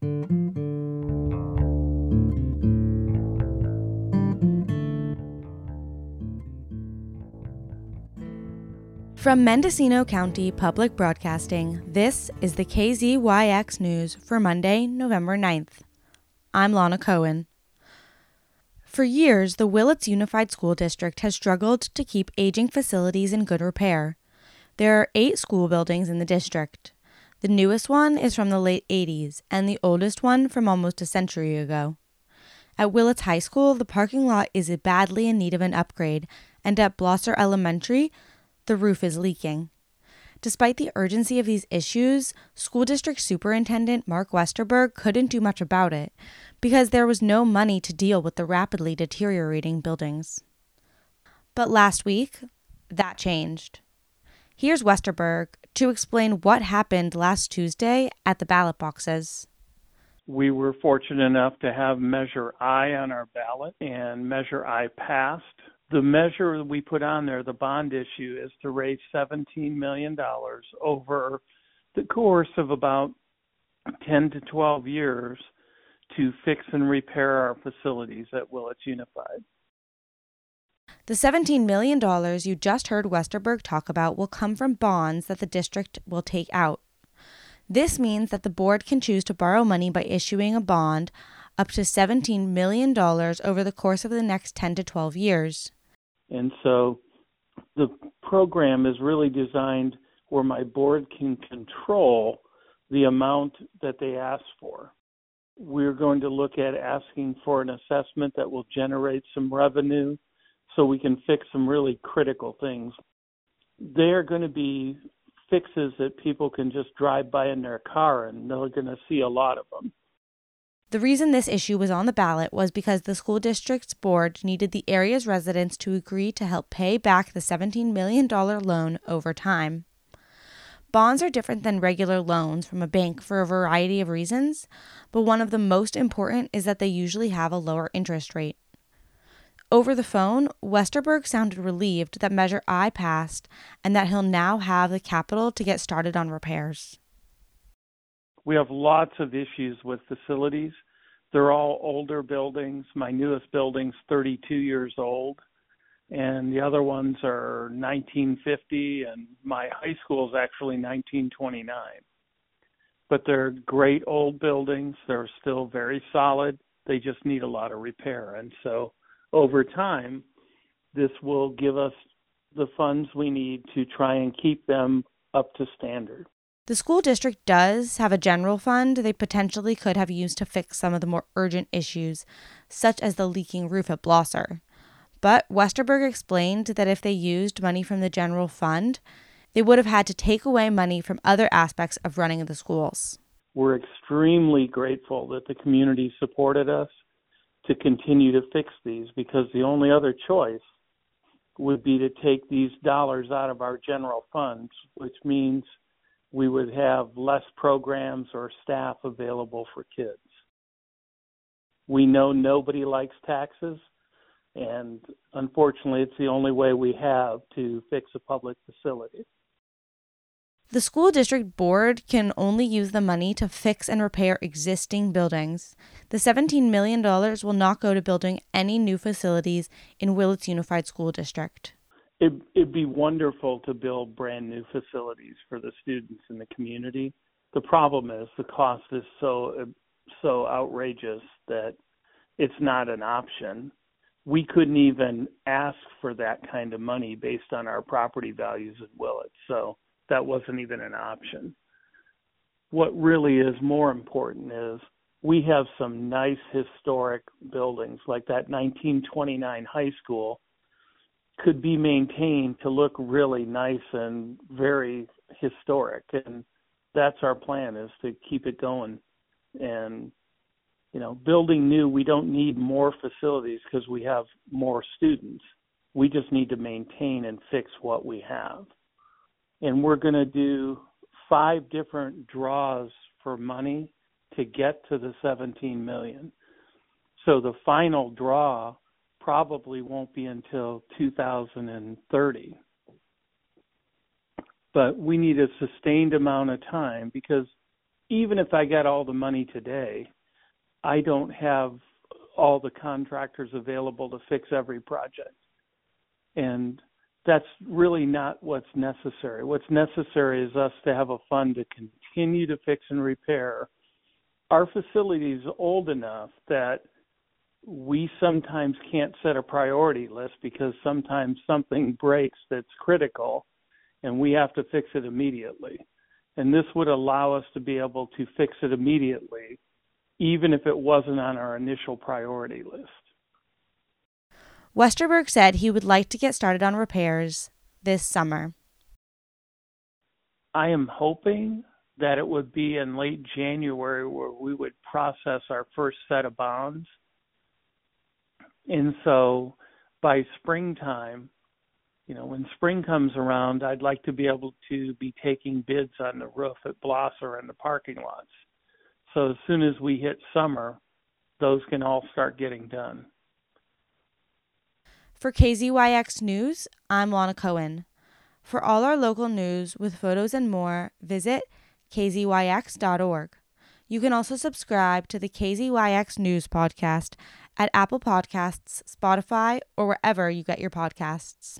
From Mendocino County Public Broadcasting, this is the KZYX News for Monday, November 9th. I'm Lana Cohen. For years, the Willits Unified School District has struggled to keep aging facilities in good repair. There are eight school buildings in the district. The newest one is from the late 80s, and the oldest one from almost a century ago. At Willits High School, the parking lot is badly in need of an upgrade, and at Blosser Elementary, the roof is leaking. Despite the urgency of these issues, School District Superintendent Mark Westerberg couldn't do much about it because there was no money to deal with the rapidly deteriorating buildings. But last week, that changed. Here's Westerberg to explain what happened last Tuesday at the ballot boxes. We were fortunate enough to have Measure I on our ballot, and Measure I passed the measure we put on there, the bond issue, is to raise $17 million over the course of about 10 to 12 years to fix and repair our facilities at Willits Unified. The $17 million you just heard Westerberg talk about will come from bonds that the district will take out. This means that the board can choose to borrow money by issuing a bond up to $17 million over the course of the next 10 to 12 years. And so the program is really designed where my board can control the amount that they ask for. We're going to look at asking for an assessment that will generate some revenue so we can fix some really critical things. They are going to be fixes that people can just drive by in their car and they're going to see a lot of them. The reason this issue was on the ballot was because the school district's board needed the area's residents to agree to help pay back the $17 million loan over time. Bonds are different than regular loans from a bank for a variety of reasons, but one of the most important is that they usually have a lower interest rate. Over the phone, Westerberg sounded relieved that Measure I passed and that he'll now have the capital to get started on repairs. We have lots of issues with facilities. They're all older buildings. My newest building's 32 years old, and the other ones are 1950, and my high school is actually 1929. But they're great old buildings. They're still very solid. They just need a lot of repair. And so over time, this will give us the funds we need to try and keep them up to standard. The school district does have a general fund they potentially could have used to fix some of the more urgent issues, such as the leaking roof at Blosser. But Westerberg explained that if they used money from the general fund, they would have had to take away money from other aspects of running the schools. We're extremely grateful that the community supported us to continue to fix these because the only other choice would be to take these dollars out of our general funds, which means we would have less programs or staff available for kids. We know nobody likes taxes, and unfortunately, it's the only way we have to fix a public facility. The school district board can only use the money to fix and repair existing buildings. The $17 million will not go to building any new facilities in Willits Unified School District it, it'd be wonderful to build brand new facilities for the students in the community. The problem is the cost is so so outrageous that it's not an option. We couldn't even ask for that kind of money based on our property values at Willits, so that wasn't even an option. What really is more important is we have some nice historic buildings like that 1929 high school could be maintained to look really nice and very historic. And that's our plan is to keep it going. And you know building new we don't need more facilities because we have more students. We just need to maintain and fix what we have and we're going to do five different draws for money to get to the 17 million so the final draw probably won't be until 2030. But we need a sustained amount of time because even if I got all the money today, I don't have all the contractors available to fix every project. And that's really not what's necessary. What's necessary is us to have a fund to continue to fix and repair. Our facility is old enough that we sometimes can't set a priority list because sometimes something breaks that's critical and we have to fix it immediately. And this would allow us to be able to fix it immediately, even if it wasn't on our initial priority list. Westerberg said he would like to get started on repairs this summer. I am hoping that it would be in late January where we would process our first set of bonds. And so by springtime, you know, when spring comes around, I'd like to be able to be taking bids on the roof at Blosser and the parking lots. So as soon as we hit summer, those can all start getting done. For KZYX News, I'm Lana Cohen. For all our local news with photos and more, visit kzyx.org. You can also subscribe to the KZYX News podcast at Apple Podcasts, Spotify, or wherever you get your podcasts.